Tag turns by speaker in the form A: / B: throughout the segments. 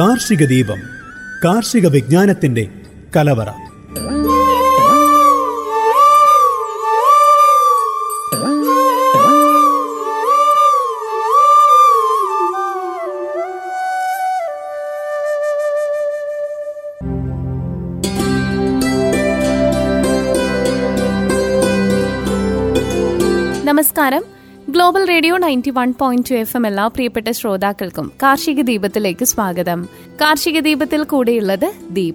A: കാർഷിക ദീപം കാർഷിക വിജ്ഞാനത്തിന്റെ കലവറ.
B: നമസ്കാരം. Global radio ninety one point two FM M എല്ലാ പ്രിയപ്പെട്ട ശ്രോതാക്കൾക്കും കാർഷിക ദീപത്തിലേക്ക് സ്വാഗതം. കാർഷിക ദീപത്തിൽ കൂടെയുള്ളത് ദീപ.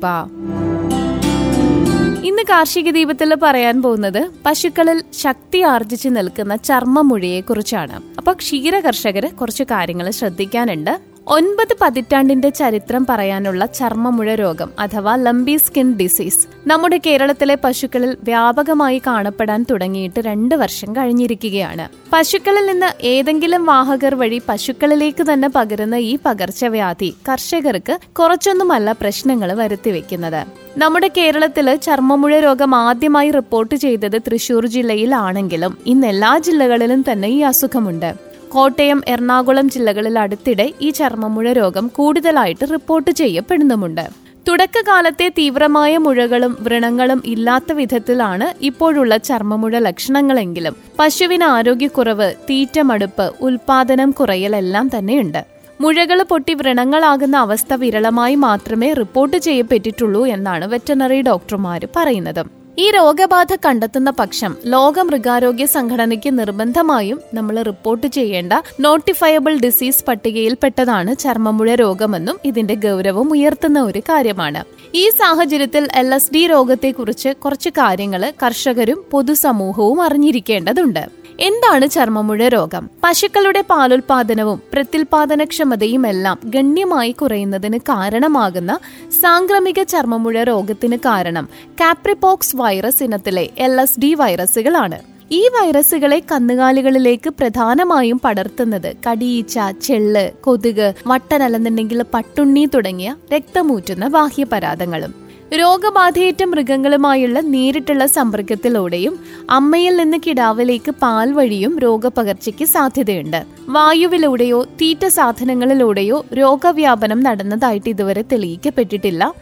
B: ഇന്ന് കാർഷിക ദീപത്തിൽ പറയാൻ പോകുന്നത് പശുക്കളിൽ ശക്തി ആർജിച്ചു നിൽക്കുന്ന ചർമ്മമുഴിയെ കുറിച്ചാണ് അപ്പൊ ക്ഷീര കർഷകര് കുറച്ച് കാര്യങ്ങൾ ശ്രദ്ധിക്കാനുണ്ട്. ഒൻപത് പതിറ്റാണ്ടിന്റെ ചരിത്രം പറയാനുള്ള ചർമ്മമുഴ രോഗം അഥവാ ലംബി സ്കിൻ ഡിസീസ്. നമ്മുടെ കേരളത്തിലെ പശുക്കളിൽ വ്യാപകമായി കാണപ്പെടാൻ തുടങ്ങിയിട്ട് രണ്ട് വർഷം കഴിഞ്ഞിരിക്കുകയാണ്. പശുക്കളിൽ നിന്ന് ഏതെങ്കിലും വാഹകർ വഴി പശുക്കളിലേക്ക് തന്നെ പകരുന്ന ഈ പകർച്ചവ്യാധി കർഷകർക്ക് കുറച്ചൊന്നുമല്ല പ്രശ്നങ്ങൾ വരുത്തിവെക്കുന്നത് നമ്മുടെ കേരളത്തിൽ ചർമ്മമുഴ രോഗം ആദ്യമായി റിപ്പോർട്ട് ചെയ്തത് തൃശൂർ ജില്ലയിലാണെങ്കിലും ഇന്ന് എല്ലാ ജില്ലകളിലും തന്നെ ഈ അസുഖമുണ്ട്. കോട്ടയം എറണാകുളം ജില്ലകളിൽ അടുത്തിടെ ഈ ചർമ്മമുഴ രോഗം കൂടുതലായിട്ട് റിപ്പോർട്ട് ചെയ്യപ്പെടുന്നുമുണ്ട്. തുടക്കകാലത്തെ തീവ്രമായ മുഴകളും വ്രണങ്ങളും ഇല്ലാത്ത വിധത്തിലാണ് ഇപ്പോഴുള്ള ചർമ്മമുഴ ലക്ഷണങ്ങളെങ്കിലും. പശുവിന് ആരോഗ്യക്കുറവ് തീറ്റമടുപ്പ് ഉൽപാദനം കുറയലെല്ലാം തന്നെയുണ്ട്. മുഴകൾ പൊട്ടി വ്രണങ്ങളാകുന്ന അവസ്ഥ വിരളമായി മാത്രമേ റിപ്പോർട്ട് ചെയ്യപ്പെട്ടിട്ടുള്ളൂ എന്നാണ് വെറ്റനറി ഡോക്ടർമാർ പറയുന്നത്. ഈ രോഗബാധ കണ്ടെത്തുന്ന പക്ഷം ലോക മൃഗാരോഗ്യ സംഘടനയ്ക്ക് നിർബന്ധമായും നമ്മൾ റിപ്പോർട്ട് ചെയ്യേണ്ട നോട്ടിഫയബിൾ ഡിസീസ് പട്ടികയിൽപ്പെട്ടതാണ് ചർമ്മമുഴ രോഗമെന്നും ഇതിന്റെ ഗൗരവം ഉയർത്തുന്ന ഒരു കാര്യമാണ്. ഈ സാഹചര്യത്തിൽ എൽ എസ് ഡി രോഗത്തെക്കുറിച്ച് കുറച്ച് കാര്യങ്ങൾ കർഷകരും പൊതുസമൂഹവും അറിഞ്ഞിരിക്കേണ്ടതുണ്ട്. എന്താണ് ചർമ്മമുഴ രോഗം? പശുക്കളുടെ പാലുൽപാദനവും പ്രത്യുൽപാദനക്ഷമതയും എല്ലാം ഗണ്യമായി കുറയുന്നതിന് കാരണമാകുന്ന സാംക്രമിക ചർമ്മമുഴ രോഗത്തിന് കാരണം കാപ്രിപോക്സ് വൈറസ് ഇനത്തിലെ എൽ എസ് ഡി വൈറസുകളാണ്. ഈ വൈറസുകളെ കന്നുകാലികളിലേക്ക് പ്രധാനമായും പടർത്തുന്നത് കടിയീച്ച ചെള്ള് കൊതുക് വട്ടനല്ലെന്നുണ്ടെങ്കിൽ പട്ടുണ്ണി തുടങ്ങിയ രക്തമൂറ്റുന്ന ബാഹ്യപരാധങ്ങളും. രോഗബാധയേറ്റ മൃഗങ്ങളുമായുള്ള നേരിട്ടുള്ള സമ്പർക്കത്തിലൂടെയും അമ്മയിൽ നിന്ന് കിടാവിലേക്ക് പാൽ വഴിയും രോഗപകർച്ചയ്ക്ക് സാധ്യതയുണ്ട്. വായുവിലൂടെയോ തീറ്റ സാധനങ്ങളിലൂടെയോ രോഗവ്യാപനം നടന്നതായിട്ട് ഇതുവരെ തെളിയിക്കപ്പെട്ടിട്ടില്ല.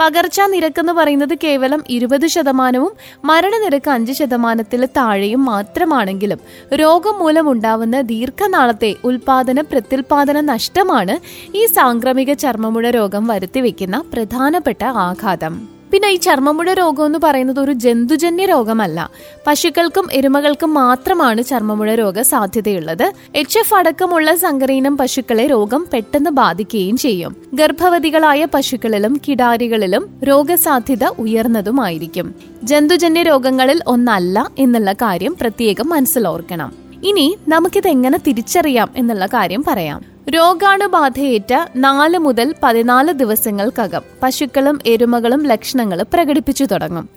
B: പകർച്ചാ നിരക്ക് പറയുന്നത് കേവലം ഇരുപത് ശതമാനവും മരണനിരക്ക് അഞ്ച് ശതമാനത്തിൽ താഴെയും മാത്രമാണെങ്കിലും രോഗം മൂലം ഉണ്ടാവുന്ന ദീർഘനാളത്തെ ഉൽപാദന പ്രത്യുൽപാദന നഷ്ടമാണ് ഈ സാംക്രമിക ചർമ്മമുഴ രോഗം വരുത്തിവെക്കുന്ന പ്രധാനപ്പെട്ട ആഘാതം. പിന്നെ ഈ ചർമ്മമുഴ രോഗം എന്ന് പറയുന്നത് ഒരു ജന്തുജന്യ രോഗമല്ല. പശുക്കൾക്കും എരുമകൾക്കും മാത്രമാണ് ചർമ്മമുഴ രോഗ സാധ്യതയുള്ളത്. എച്ച് എഫ് അടക്കമുള്ള സങ്കരീനം പശുക്കളെ രോഗം പെട്ടെന്ന് ബാധിക്കുകയും ചെയ്യും. ഗർഭവതികളായ പശുക്കളിലും കിടാരികളിലും രോഗസാധ്യത ഉയർന്നതുമായിരിക്കും. ജന്തുജന്യ രോഗങ്ങളിൽ ഒന്നല്ല എന്നുള്ള കാര്യം പ്രത്യേകം മനസ്സിലോർക്കണം. ഇനി നമുക്കിത് എങ്ങനെ തിരിച്ചറിയാം എന്നുള്ള കാര്യം പറയാം. രോഗാണുബാധയേറ്റ നാല് മുതൽ പതിനാല് ദിവസങ്ങൾക്കകം പശുക്കളും എരുമകളും ലക്ഷണങ്ങൾ പ്രകടിപ്പിച്ചു തുടങ്ങും.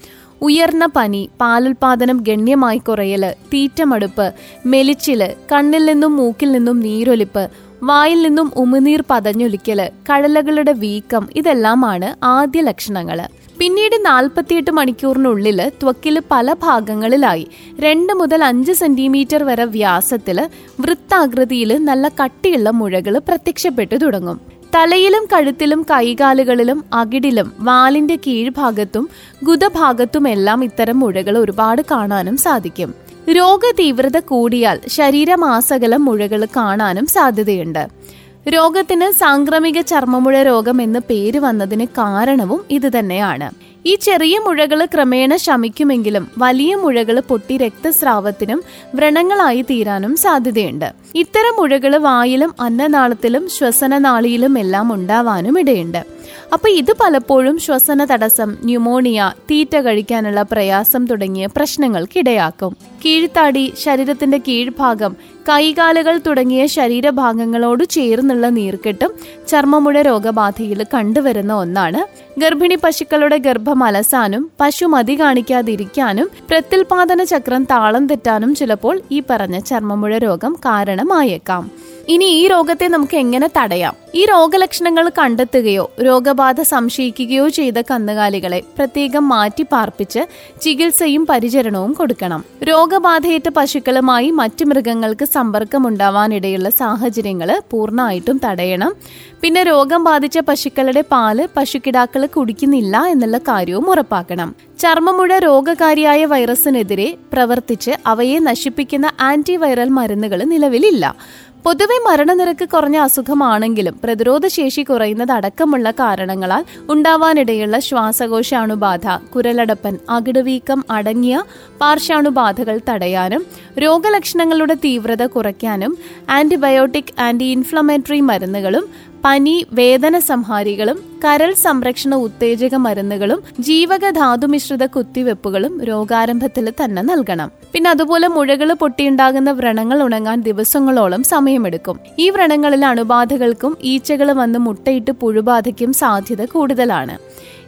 B: ഉയർന്ന പനി പാലുൽപാദനം ഗണ്യമായി കുറയൽ തീറ്റമടുപ്പ് മെലിച്ചിൽ കണ്ണിൽ നിന്നും മൂക്കിൽ നിന്നും നീരൊലിപ്പ് വായിൽ നിന്നും ഉമിനീർ പതഞ്ഞൊലിക്കൽ കടലകളുടെ വീക്കം ഇതെല്ലാമാണ് ആദ്യ ലക്ഷണങ്ങൾ. പിന്നീട് നാൽപ്പത്തിയെട്ട് മണിക്കൂറിനുള്ളിൽ ത്വക്കിൽ പല ഭാഗങ്ങളിലായി. രണ്ട് മുതൽ അഞ്ച് സെന്റിമീറ്റർ വരെ വ്യാസത്തിൽ വൃത്താകൃതിയിൽ നല്ല കട്ടിയുള്ള മുഴകൾ പ്രത്യക്ഷപ്പെട്ടു തുടങ്ങും. തലയിലും കഴുത്തിലും കൈകാലുകളിലും അകിടിലും വാലിന്റെ കീഴ്ഭാഗത്തും ഗുദഭാഗത്തുമെല്ലാം ഇത്തരം മുഴകൾ ഒരുപാട് കാണാനും സാധിക്കും. രോഗതീവ്രത കൂടിയാൽ ശരീരമാസകലം മുഴകൾ കാണാനും സാധ്യതയുണ്ട്. രോഗത്തിന് സാംക്രമിക ചർമ്മമുഴ രോഗം എന്ന് പേര് വന്നതിന് കാരണവും ഇതുതന്നെയാണ് ഈ ചെറിയ മുഴകൾ ക്രമേണ ശമിക്കുമെങ്കിലും വലിയ മുഴകൾ പൊട്ടി രക്തസ്രാവത്തിനും വ്രണങ്ങളായി തീരാനും സാധ്യതയുണ്ട്. ഇത്തരം മുഴകൾ വായിലും അന്നനാളത്തിലും ശ്വസനനാളിയിലും എല്ലാം ഉണ്ടാവാനും ഇടയുണ്ട്. അപ്പൊ ഇത് പലപ്പോഴും ശ്വസന തടസ്സം ന്യൂമോണിയ തീറ്റ കഴിക്കാനുള്ള പ്രയാസം തുടങ്ങിയ പ്രശ്നങ്ങൾക്കിടയാക്കും. കീഴ്ത്താടി ശരീരത്തിന്റെ കീഴ്ഭാഗം കൈകാലുകൾ തുടങ്ങിയ ശരീരഭാഗങ്ങളോട് ചേർന്നുള്ള നീർക്കെട്ടും ചർമ്മമുഴ രോഗബാധയിൽ കണ്ടുവരുന്ന ഒന്നാണ്. ഗർഭിണി പശുക്കളുടെ ഗർഭം അലസാനും പശു മതി കാണിക്കാതിരിക്കാനും പ്രത്യുൽപാദന ചക്രം താളം തെറ്റാനും ചിലപ്പോൾ ഈ പറഞ്ഞ ചർമ്മമുഴ രോഗം കാരണമായേക്കാം. ഇനി ഈ രോഗത്തെ നമുക്ക് എങ്ങനെ തടയാം? ഈ രോഗലക്ഷണങ്ങൾ കണ്ടെത്തുകയോ രോഗബാധ സംശയിക്കുകയോ ചെയ്ത കന്നുകാലികളെ പ്രത്യേകം മാറ്റി പാർപ്പിച്ച് ചികിത്സയും പരിചരണവും കൊടുക്കണം. രോഗബാധയേറ്റ പശുക്കളുമായി മറ്റ് മൃഗങ്ങൾക്ക് സമ്പർക്കമുണ്ടാവാനിടയുള്ള സാഹചര്യങ്ങൾ പൂർണമായിട്ടും തടയണം. പിന്നെ രോഗം ബാധിച്ച പശുക്കളുടെ പാൽ പശുക്കിടാക്കൾ കുടിക്കുന്നില്ല എന്നുള്ള കാര്യവും ഉറപ്പാക്കണം. ചർമ്മമുഴ രോഗകാരിയായ വൈറസിനെതിരെ പ്രവർത്തിച്ച് അവയെ നശിപ്പിക്കുന്ന ആന്റിവൈറൽ മരുന്നുകൾ നിലവിലില്ല. പൊതുവെ മരണനിരക്ക് കുറഞ്ഞ അസുഖമാണെങ്കിലും പ്രതിരോധ ശേഷി കുറയുന്നത് അടക്കമുള്ള കാരണങ്ങളാൽ ഉണ്ടാവാനിടയുള്ള ശ്വാസകോശ അണുബാധ കുരലടപ്പൻ അകിടുവീക്കം അടങ്ങിയ പാർശ്വാണുബാധകൾ തടയാനും രോഗലക്ഷണങ്ങളുടെ തീവ്രത കുറയ്ക്കാനും ആന്റിബയോട്ടിക് ആന്റി ഇൻഫ്ലമേറ്ററി മരുന്നുകളും പനി വേദന സംഹാരികളും കരൾ സംരക്ഷണ ഉത്തേജക മരുന്നുകളും ജീവക ധാതുമിശ്രിത കുത്തിവെപ്പുകളും രോഗാരംഭത്തിൽ തന്നെ നൽകണം. പിന്നെ അതുപോലെ മുഴകൾ പൊട്ടിയുണ്ടാകുന്ന വ്രണങ്ങൾ ഉണങ്ങാൻ ദിവസങ്ങളോളം സമയമെടുക്കും. ഈ വ്രണങ്ങളിൽ അണുബാധകൾക്കും ഈച്ചകൾ വന്ന് മുട്ടയിട്ട് പുഴുബാധയ്ക്കും സാധ്യത കൂടുതലാണ്.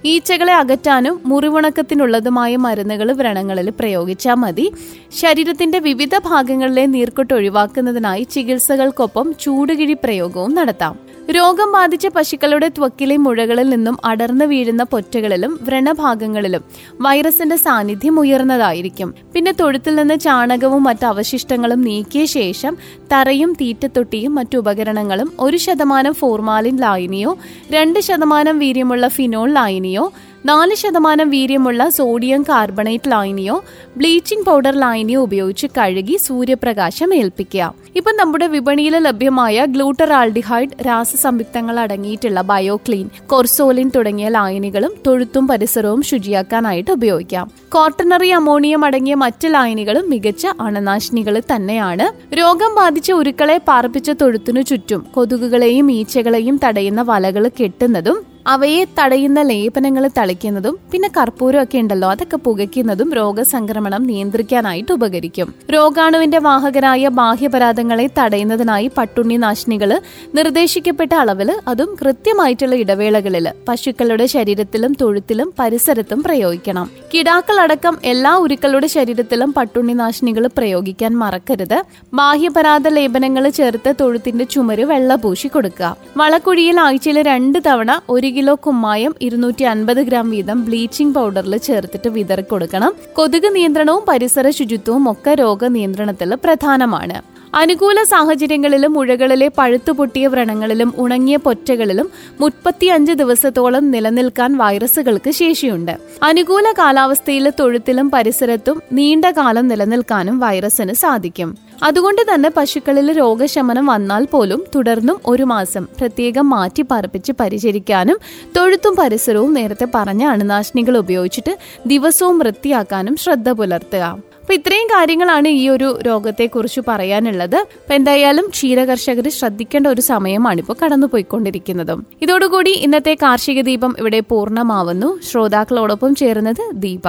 B: ഈച്ചകളെ അകറ്റാനും മുറിവുണക്കത്തിനുള്ളതുമായ മരുന്നുകൾ വ്രണങ്ങളിൽ പ്രയോഗിച്ചാൽ മതി. ശരീരത്തിന്റെ വിവിധ ഭാഗങ്ങളിലെ നീർക്കൊട്ട് ഒഴിവാക്കുന്നതിനായി ചികിത്സകൾക്കൊപ്പം ചൂടുകിഴി പ്രയോഗവും നടത്താം. രോഗം ബാധിച്ച പശുക്കളുടെ ത്വക്കിലെ മുഴകളിൽ നിന്നും അടർന്നു വീഴുന്ന പൊറ്റകളിലും വ്രണഭാഗങ്ങളിലും വൈറസിന്റെ സാന്നിധ്യം ഉയർന്നതായിരിക്കും. പിന്നെ തൊഴുത്തിൽ നിന്ന് ചാണകവും മറ്റ് അവശിഷ്ടങ്ങളും നീക്കിയ ശേഷം തറയും തീറ്റത്തൊട്ടിയും മറ്റു ഉപകരണങ്ങളും ഒരു ശതമാനം ഫോർമാലിൻ ലായനിയോ രണ്ട് ശതമാനം വീര്യമുള്ള ഫിനോൾ ലായനിയോ നാല് ശതമാനം വീര്യമുള്ള സോഡിയം കാർബണേറ്റ് ലായനിയോ ബ്ലീച്ചിംഗ് പൗഡർ ലായനിയോ ഉപയോഗിച്ച് കഴുകി സൂര്യപ്രകാശം ഏൽപ്പിക്കുക. ഇപ്പൊ നമ്മുടെ വിപണിയിൽ ലഭ്യമായ ഗ്ലൂട്ടറാൾഡിഹൈഡ് രാസസംയുക്തങ്ങൾ അടങ്ങിയിട്ടുള്ള ബയോക്ലീൻ കൊർസോലിൻ തുടങ്ങിയ ലായനികളും തൊഴുത്തും പരിസരവും ശുചിയാക്കാനായിട്ട് ഉപയോഗിക്കാം. കോട്ടണറി അമോണിയം അടങ്ങിയ മറ്റ് ലായനികളും മികച്ച അണനാശിനികൾ തന്നെയാണ്. രോഗം ബാധിച്ച ഉരുക്കളെ പാർപ്പിച്ച തൊഴുത്തിനു ചുറ്റും കൊതുകുകളെയും ഈച്ചകളെയും തടയുന്ന വലകൾ കെട്ടുന്നതും അവയെ തടയുന്ന ലേപനങ്ങൾ തളിക്കുന്നതും പിന്നെ കർപ്പൂരം ഒക്കെ ഉണ്ടല്ലോ അതൊക്കെ പുകയ്ക്കുന്നതും രോഗസംക്രമണം നിയന്ത്രിക്കാനായിട്ട് ഉപകരിക്കും. രോഗാണുവിന്റെ വാഹകരായ ബാഹ്യപരാധങ്ങളെ തടയുന്നതിനായി പട്ടുണ്ണി നാശിനികൾ നിർദ്ദേശിക്കപ്പെട്ട അളവിൽ അതും കൃത്യമായിട്ടുള്ള ഇടവേളകളിൽ പശുക്കളുടെ ശരീരത്തിലും തൊഴുത്തിലും പരിസരത്തും പ്രയോഗിക്കണം. കിടാക്കളടക്കം എല്ലാ ഉരുക്കളുടെ ശരീരത്തിലും പട്ടുണ്ണി നാശിനികൾ പ്രയോഗിക്കാൻ മറക്കരുത്. ബാഹ്യപരാധ ലേപനങ്ങൾ ചേർത്ത് തൊഴുത്തിന്റെ ചുമര് വെള്ള പൂശി കൊടുക്കുക. വളക്കുഴിയിൽ ആഴ്ചയിൽ രണ്ട് തവണ ഒരു കിലോ കുമ്മായം ഇരുന്നൂറ്റി അൻപത് ഗ്രാം വീതം ബ്ലീച്ചിംഗ് പൗഡറിൽ ചേർത്തിട്ട് വിതറി കൊടുക്കണം കൊതുക് നിയന്ത്രണവും പരിസര ശുചിത്വവും ഒക്കെ രോഗനിയന്ത്രണത്തിൽ പ്രധാനമാണ്. അനുകൂല സാഹചര്യങ്ങളിലും മുഴകളിലെ പഴുത്തുപൊട്ടിയ വ്രണങ്ങളിലും ഉണങ്ങിയ പൊറ്റകളിലും മുപ്പത്തിയഞ്ച് ദിവസത്തോളം നിലനിൽക്കാൻ വൈറസുകൾക്ക് ശേഷിയുണ്ട്. അനുകൂല കാലാവസ്ഥയിലെ തൊഴുത്തിലും പരിസരത്തും നീണ്ടകാലം നിലനിൽക്കാനും വൈറസിന് സാധിക്കും. അതുകൊണ്ട് തന്നെ പശുക്കളിൽ രോഗശമനം വന്നാൽ പോലും തുടർന്നും ഒരു മാസം പ്രത്യേകം മാറ്റി പറപ്പിച്ച് പരിചരിക്കാനും തൊഴുത്തും പരിസരവും നേരത്തെ പറഞ്ഞ അണുനാശിനികൾ ഉപയോഗിച്ചിട്ട് ദിവസവും വൃത്തിയാക്കാനും ശ്രദ്ധ പുലർത്തുക. അപ്പൊ ഇത്രയും കാര്യങ്ങളാണ് ഈ ഒരു രോഗത്തെ കുറിച്ച് പറയാനുള്ളത്. അപ്പൊ എന്തായാലും ക്ഷീരകർഷകർ ശ്രദ്ധിക്കേണ്ട ഒരു സമയമാണ് ഇപ്പോൾ കടന്നുപോയിക്കൊണ്ടിരിക്കുന്നത്. ഇതോടുകൂടി ഇന്നത്തെ കാർഷിക ദീപം ഇവിടെ പൂർണമാവുന്നു. ശ്രോതാക്കളോടൊപ്പം ചേർന്നത് ദീപ.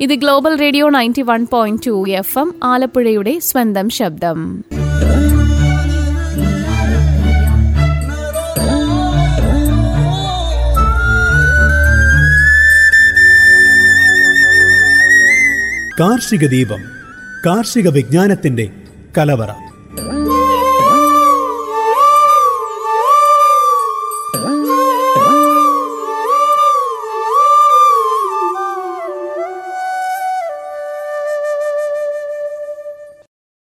B: ഇത് global radio ninety one point two F M ആലപ്പുഴയുടെ സ്വന്തം ശബ്ദം.
A: കാർഷിക ദീപം കാർഷിക വിജ്ഞാനത്തിന്റെ കലവറ.